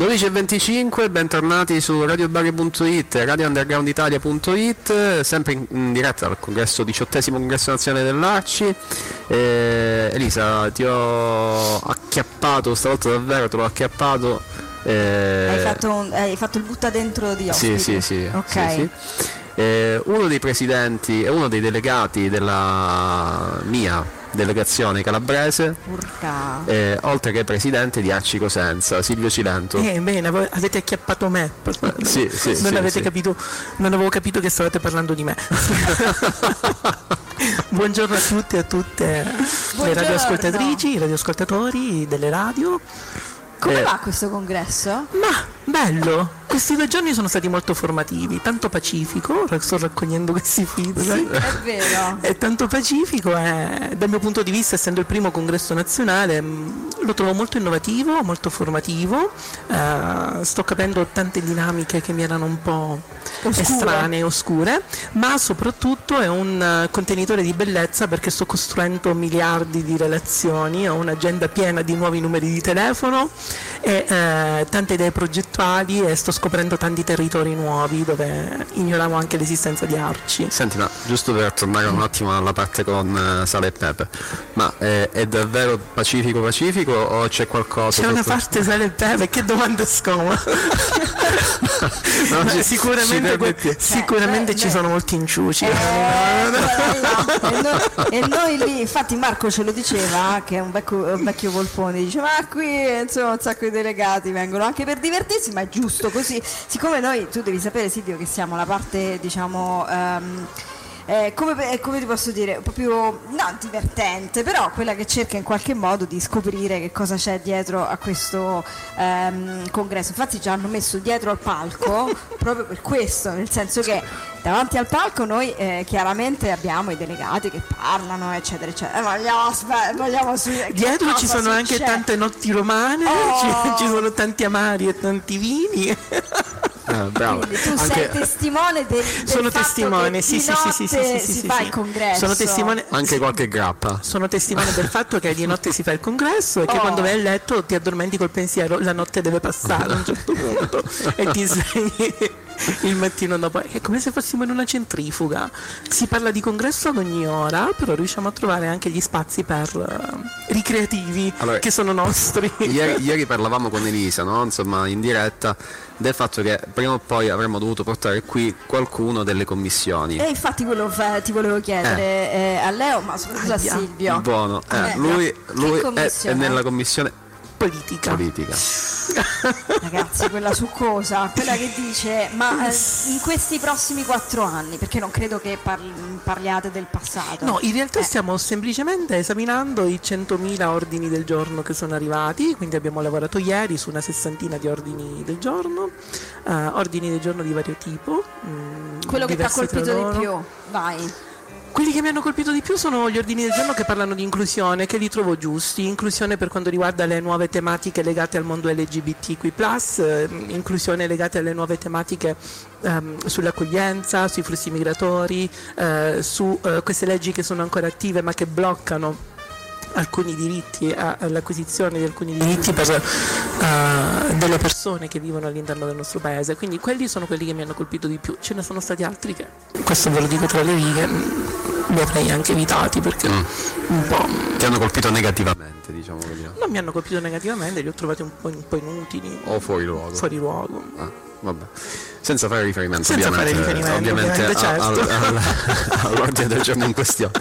12.25, bentornati su radiobari.it, radioundergrounditalia.it, sempre in, in, diretta dal congresso, diciottesimo congresso nazionale dell'Arci. Eh, Elisa, ti ho acchiappato, stavolta davvero te l'ho acchiappato. Eh... Hai, fatto un, hai, fatto il butta dentro di ospiti? Sì, sì, sì. Ok. Sì, sì. Eh, uno dei presidenti uno dei delegati della mia delegazione calabrese, eh, oltre che presidente di Arci Cosenza, Silvio Cilento. Eh, bene, avete acchiappato me. sì, sì, non, sì, avete sì. Capito, non avevo capito che stavate parlando di me. Buongiorno a tutti e a tutte Buongiorno. le radioascoltatrici, i radioascoltatori delle radio. Come eh, va questo congresso? Ma bello, questi due giorni sono stati molto formativi, tanto pacifico, sto raccogliendo questi feedback. Sì, è vero. È tanto pacifico e dal mio punto di vista, essendo il primo congresso nazionale, mm, lo trovo molto innovativo, molto formativo. Uh, sto capendo tante dinamiche che mi erano un po' oscure. estranee, oscure, ma soprattutto è un contenitore di bellezza perché sto costruendo miliardi di relazioni, ho un'agenda piena di nuovi numeri di telefono e uh, tante idee progettuali e sto scoprendo tanti territori nuovi dove ignoravo anche l'esistenza di Arci. Senti, ma giusto per tornare un attimo alla parte con uh, Sale e Pepe, ma è, è, davvero pacifico pacifico o c'è qualcosa? C'è una parte Sale e Pepe, che domanda scomoda! no, ci, sicuramente, que- eh, sicuramente beh, ci beh. sono molti inciuci. Eh, e, noi, e, noi, lì, infatti Marco ce lo diceva, che è un vecchio, un vecchio volpone, diceva ma qui insomma un sacco di delegati vengono anche per divertirsi, ma è giusto così, siccome noi, tu devi sapere Silvio che siamo la parte diciamo... Um, eh, come, come, ti posso dire, proprio non divertente, però quella che cerca in qualche modo di scoprire che cosa c'è dietro a questo ehm, congresso. Infatti ci hanno messo dietro al palco proprio per questo, nel senso che davanti al palco noi eh, chiaramente abbiamo i delegati che parlano, eccetera, eccetera. Eh, vogliamo, vogliamo su, dietro ci sono anche tante notti romane, oh. ci, ci sono tanti amari e tanti vini. Ah, bravo. Quindi tu Anche... sei testimone del, del Sono testimone, sì, sì, sì, sì, sì, si sì, fa sì. il congresso. Sono testimone Anche qualche grappa. Sono testimone del fatto che di notte si fa il congresso e che oh. quando vai a letto ti addormenti col pensiero la notte deve passare a un certo punto e ti svegli il mattino dopo. È come se fossimo in una centrifuga. Si parla di congresso ad ogni ora, però riusciamo a trovare anche gli spazi per uh, ricreativi allora, che sono nostri. Ieri, ieri parlavamo con Elisa, no? Insomma, in diretta del fatto che prima o poi avremmo dovuto portare qui qualcuno delle commissioni. E infatti quello fa, ti volevo chiedere eh. Eh, a Leo, ma soprattutto a Silvio. Buono, eh, lui, lui è, è nella commissione politica. politica. Ragazzi, quella succosa, quella che dice, ma eh, in questi prossimi quattro anni, perché non credo che parli, parliate del passato. No, in realtà eh. stiamo semplicemente esaminando i 100.000 ordini del giorno che sono arrivati, quindi abbiamo lavorato ieri su una sessantina di ordini del giorno, uh, ordini del giorno di vario tipo. Mh, mm, Quello che ti ha colpito di più, vai. Quelli che mi hanno colpito di più sono gli ordini del giorno che parlano di inclusione, che li trovo giusti. Inclusione per quanto riguarda le nuove tematiche legate al mondo LGBTQ, eh, inclusione legate alle nuove tematiche ehm, sull'accoglienza, sui flussi migratori, eh, su eh, queste leggi che sono ancora attive ma che bloccano alcuni diritti, all'acquisizione di alcuni diritti per uh, delle persone che vivono all'interno del nostro paese. Quindi quelli sono quelli che mi hanno colpito di più. Ce ne sono stati altri che, questo ve lo dico tra le righe, li avrei anche evitati perché mm. un po'... Ti hanno colpito negativamente, diciamo così. Non mi hanno colpito negativamente, li ho trovati un po', un po inutili. O fuori luogo. Fuori luogo. Ah, vabbè senza fare riferimento senza ovviamente, fare riferimento, ovviamente, ovviamente certo. al, al, all'ordine del giorno in questione.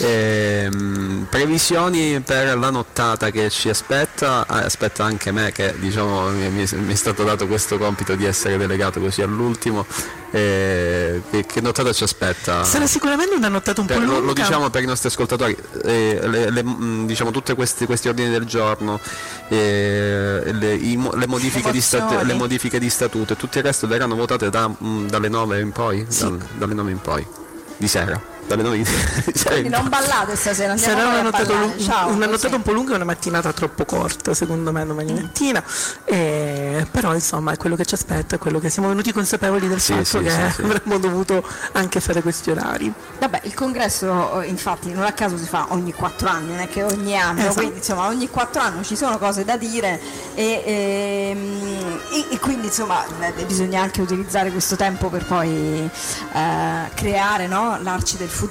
Ehm, previsioni per la nottata che ci aspetta, ah, aspetta anche me che diciamo, mi, mi, è stato dato questo compito di essere delegato così all'ultimo. Eh, che, che, nottata ci aspetta? Sarà sicuramente una nottata un per, po' lunga. Lo, lo, diciamo per i nostri ascoltatori, eh, le, le, diciamo tutti questi, questi, ordini del giorno, eh, le, i, modifiche statu, le, modifiche di statuto e tutto il resto verranno votate da, mh, dalle 9 in poi, sì. da, dalle 9 in poi, di sera dalle 9 di Quindi non ballate stasera, Sarà una nottata, lu- Ciao, una nottata un po' lunga e una mattinata troppo corta, secondo me, domani mattina. E, però insomma è quello che ci aspetta, è quello che siamo venuti consapevoli del sì, fatto sì, che sì, avremmo dovuto anche fare questi orari. Vabbè, il congresso infatti non a caso si fa ogni quattro anni, non è che ogni anno, esatto. quindi insomma ogni quattro anni ci sono cose da dire e, e ehm, e, e quindi insomma eh, bisogna anche utilizzare questo tempo per poi eh, creare no, l'arci del futuro,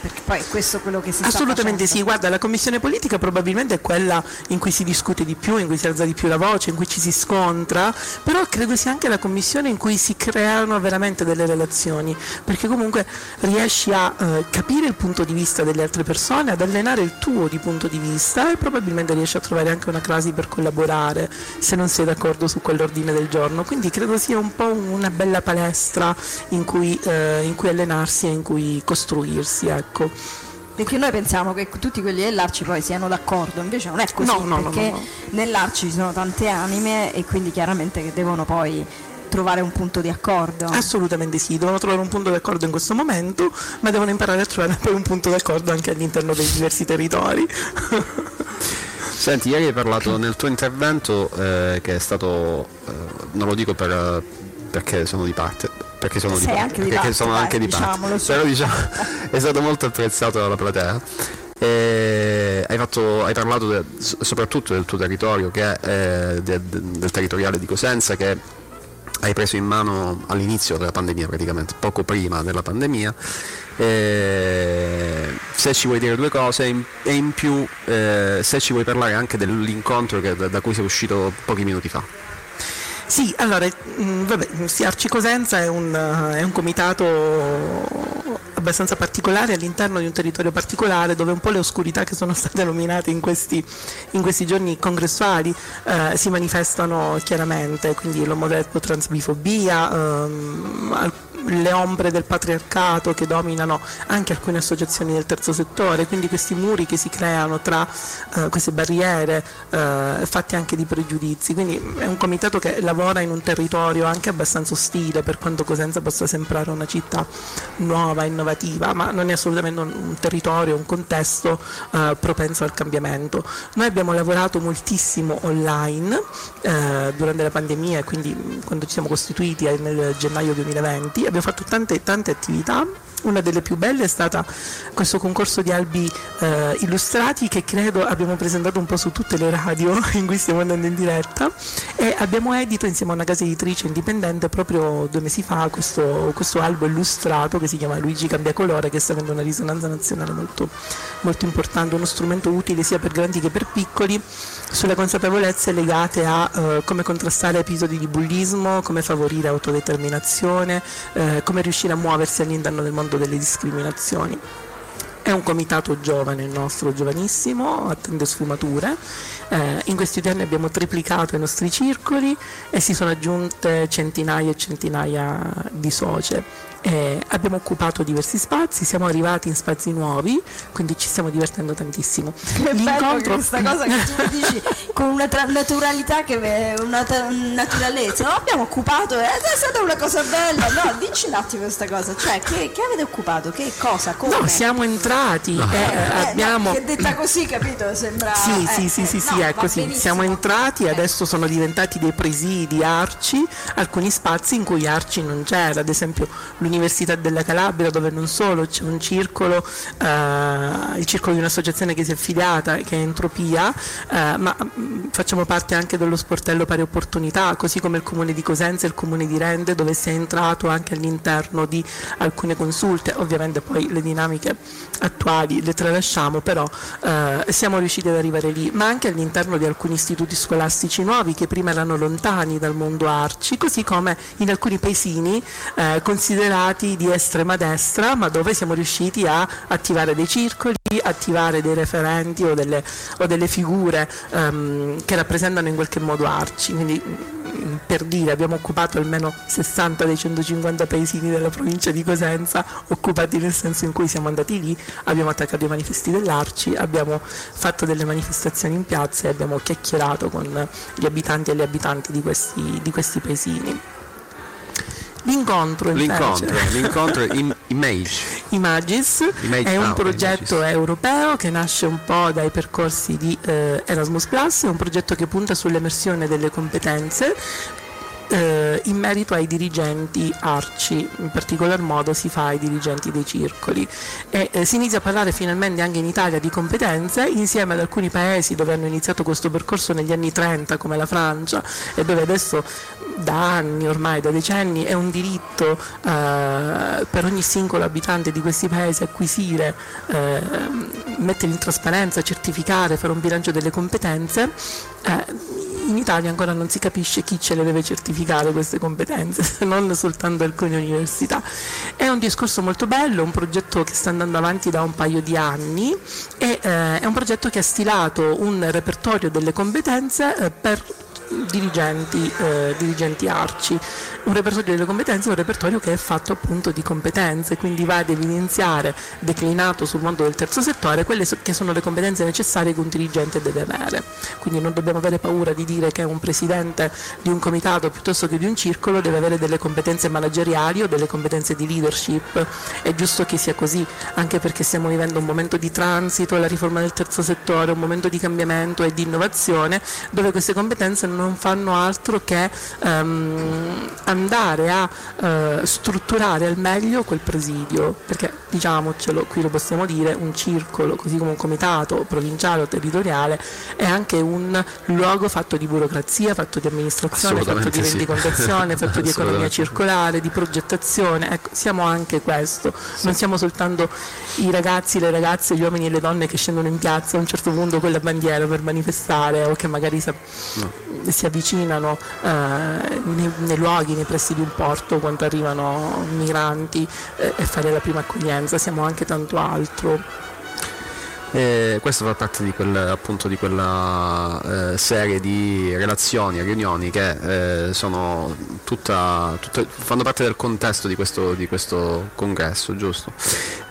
perché poi è questo quello che si Assolutamente sì, guarda, la commissione politica probabilmente è quella in cui si discute di più, in cui si alza di più la voce, in cui ci si scontra, però credo sia anche la commissione in cui si creano veramente delle relazioni, perché comunque riesci a eh, capire il punto di vista delle altre persone, ad allenare il tuo di punto di vista e probabilmente riesci a trovare anche una crasi per collaborare se non sei d'accordo su quell'ordine ordine del giorno, quindi credo sia un po' una bella palestra in cui, eh, in cui allenarsi e in cui costruirsi. Ecco. Perché noi pensiamo che tutti quelli dell'Arci poi siano d'accordo, invece non è così, no, no, perché no, nell'Arci ci sono tante anime e quindi chiaramente che devono poi trovare un punto di accordo. Assolutamente sì, devono trovare un punto d'accordo in questo momento, ma devono imparare a trovare poi un punto d'accordo anche all'interno dei diversi territori. Senti, ieri hai parlato nel tuo intervento eh, che è stato, eh, non lo dico per, perché sono di parte, perché sono, di Sei parte, anche di perché sono dai, anche di parte, su. però diciamo, è stato molto apprezzato dalla platea. Hai, fatto- hai parlato de- soprattutto del tuo territorio, che è eh, de- de- del territoriale di Cosenza, che hai preso in mano all'inizio della pandemia praticamente, poco prima della pandemia. E se ci vuoi dire due cose in- e in più eh, se ci vuoi parlare anche dell'incontro che- da, da cui sei uscito pochi minuti fa. Sì, allora, mh, vabbè, Arci Cosenza è un, eh, è un comitato abbastanza particolare all'interno di un territorio particolare dove un po' le oscurità che sono state nominate in questi, in questi giorni congressuali eh, si manifestano chiaramente, quindi l'omotransbifobia, ehm, al- le ombre del patriarcato che dominano anche alcune associazioni del terzo settore, quindi questi muri che si creano tra eh, queste barriere eh, fatte anche di pregiudizi. Quindi è un comitato che lavora in un territorio anche abbastanza ostile per quanto Cosenza possa sembrare una città nuova, innovativa, ma non è assolutamente un, territorio, un contesto eh, propenso al cambiamento. Noi abbiamo lavorato moltissimo online eh, durante la pandemia e quindi mh, quando ci siamo costituiti eh, nel gennaio 2020 abbiamo fatto tante tante attività. Una delle più belle è stata questo concorso di albi eh, illustrati che credo abbiamo presentato un po' su tutte le radio in cui stiamo andando in diretta. E abbiamo edito insieme a una casa editrice indipendente proprio due mesi fa questo, questo albo illustrato che si chiama Luigi Cambia Colore che sta avendo una risonanza nazionale molto, molto importante, uno strumento utile sia per grandi che per piccoli sulle consapevolezze legate a eh, come contrastare episodi di bullismo, come favorire autodeterminazione, eh, come riuscire a muoversi all'interno del mondo delle discriminazioni. È un comitato giovane il nostro, giovanissimo, attende sfumature. Eh, in questi due anni abbiamo triplicato i nostri circoli e si sono aggiunte centinaia e centinaia di socie. Eh, abbiamo occupato diversi spazi, siamo arrivati in spazi nuovi, quindi ci stiamo divertendo tantissimo. Che bello che questa cosa che tu dici con una tra- naturalità che è una tra- naturalezza. No, abbiamo occupato, eh, è stata una cosa bella. No, dici un attimo questa cosa. Cioè, che, che avete occupato? Che cosa? Come? No, siamo entrati, eh, Eh, abbiamo... no, che detta così, capito? Sembra. Sì, eh, sì, sì, eh, sì, no, sì, è così. benissimo. Siamo entrati e Eh. adesso sono diventati dei presidi arci, alcuni spazi in cui arci non c'era, ad esempio l'Università della Calabria dove non solo c'è un circolo, eh, il circolo di un'associazione che si è affiliata, che è Entropia, eh, ma mm, facciamo parte anche dello sportello pari opportunità, così come il comune di Cosenza e il comune di Rende dove si è entrato anche all'interno di alcune consulte, ovviamente poi le dinamiche attuali le tralasciamo, però eh, siamo riusciti ad arrivare lì, ma anche all'interno di alcuni istituti scolastici nuovi che prima erano lontani dal mondo arci, così come in alcuni paesini eh, considerati di estrema destra, ma dove siamo riusciti a attivare dei circoli, attivare dei referenti o delle, o delle figure ehm, che rappresentano in qualche modo arci. Quindi, mm, per dire, abbiamo occupato almeno 60 dei 150 paesini della provincia di Cosenza, occupati nel senso in cui siamo andati lì, abbiamo attaccato i manifesti dell'Arci, abbiamo fatto delle manifestazioni in piazza e abbiamo chiacchierato con gli abitanti e le abitanti di questi, di questi paesini. L'incontro, L'incontro, l'incontro im- Image. Imagis Image- è un ah, progetto Imagis. europeo che nasce un po' dai percorsi di eh, Erasmus Plus, è un progetto che punta sull'emersione delle competenze eh, in merito ai dirigenti arci, in particolar modo si fa ai dirigenti dei circoli e eh, si inizia a parlare finalmente anche in Italia di competenze insieme ad alcuni paesi dove hanno iniziato questo percorso negli anni 30 come la Francia e dove adesso da anni ormai, da decenni, è un diritto eh, per ogni singolo abitante di questi paesi acquisire, eh, mettere in trasparenza, certificare, fare un bilancio delle competenze. In Italia ancora non si capisce chi ce le deve certificare queste competenze, se non soltanto alcune università. È un discorso molto bello, un progetto che sta andando avanti da un paio di anni e eh, è un progetto che ha stilato un repertorio delle competenze eh, per dirigenti, eh, dirigenti arci. Un repertorio delle competenze è un repertorio che è fatto appunto di competenze, quindi va ad evidenziare, declinato sul mondo del terzo settore, quelle che sono le competenze necessarie che un dirigente deve avere. Quindi non dobbiamo avere paura di dire che un presidente di un comitato piuttosto che di un circolo deve avere delle competenze manageriali o delle competenze di leadership. È giusto che sia così, anche perché stiamo vivendo un momento di transito, la riforma del terzo settore, un momento di cambiamento e di innovazione, dove queste competenze non fanno altro che um, andare a uh, strutturare al meglio quel presidio, perché diciamocelo, qui lo possiamo dire, un circolo, così come un comitato provinciale o territoriale, è anche un luogo fatto di burocrazia, fatto di amministrazione, fatto di rendicontazione, fatto di economia circolare, di progettazione, ecco, siamo anche questo, sì. non siamo soltanto i ragazzi, le ragazze, gli uomini e le donne che scendono in piazza a un certo punto con la bandiera per manifestare o che magari sa- no si avvicinano eh, nei, nei, luoghi, nei pressi di un porto quando arrivano migranti eh, e fare la prima accoglienza, siamo anche tanto altro. E questo fa parte di, quel, appunto, di quella eh, serie di relazioni, riunioni che eh, tutta, tutta, fanno parte del contesto di questo, di questo congresso, giusto?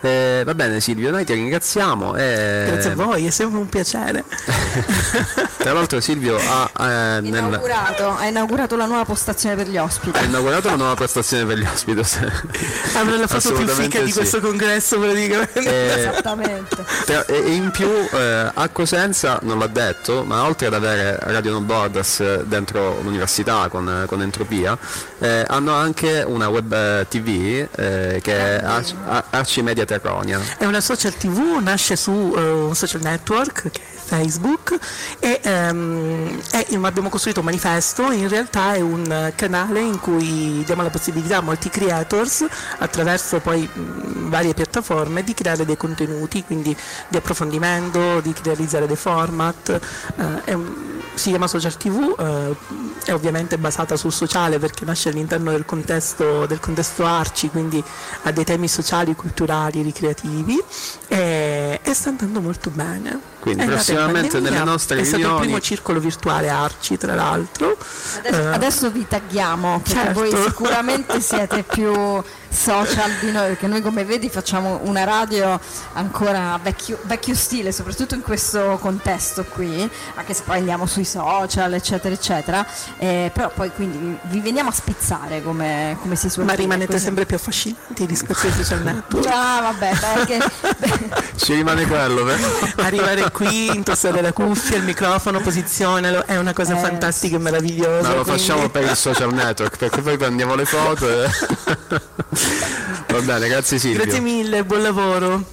Eh, va bene Silvio, noi ti ringraziamo. E... Grazie a voi, è sempre un piacere. Tra l'altro Silvio ha, eh, inaugurato, nel... ha inaugurato la nuova postazione per gli ospiti. Ha inaugurato la nuova postazione per gli ospiti. Avrà la foto più fica sì. di questo congresso praticamente. Eh, Esattamente. Tra, e in più eh, a Cosenza non l'ha detto, ma oltre ad avere Radio No Borders dentro l'università con, con Entropia, eh, hanno anche una web eh, tv che è Arci Media Terronia. È una social tv, nasce su un social network che è Facebook e, um, e, abbiamo costruito un manifesto, in realtà è un canale in cui diamo la possibilità a molti creators attraverso poi mh, varie piattaforme di creare dei contenuti, quindi di approfondimento, di realizzare dei format. Uh, un, si chiama Social TV, uh, è ovviamente basata sul sociale perché nasce all'interno del contesto, del contesto Arci, quindi ha dei temi sociali, culturali, ricreativi e, e sta andando molto bene. Quindi prossimamente nelle nostre è riunioni... È stato il primo circolo virtuale Arci, tra l'altro. Adesso, uh, adesso vi tagghiamo, perché certo. voi sicuramente siete più social di noi, perché noi come vedi facciamo una radio ancora vecchio, vecchio stile, soprattutto in questo contesto qui, anche se poi andiamo sui social, eccetera, eccetera. Eh, però poi quindi vi veniamo a spizzare come, come si suol Ma dire. rimanete così. sempre più affascinanti rispetto ai social network. Ah, vabbè, perché... Ci rimane quello, vero? Arrivare qui, intossare la cuffia, il microfono, posizionalo, è una cosa eh, fantastica e meravigliosa. No, lo quindi... facciamo per il social network, perché poi prendiamo le foto e... Va bene, grazie Silvio. Grazie mille, buon lavoro.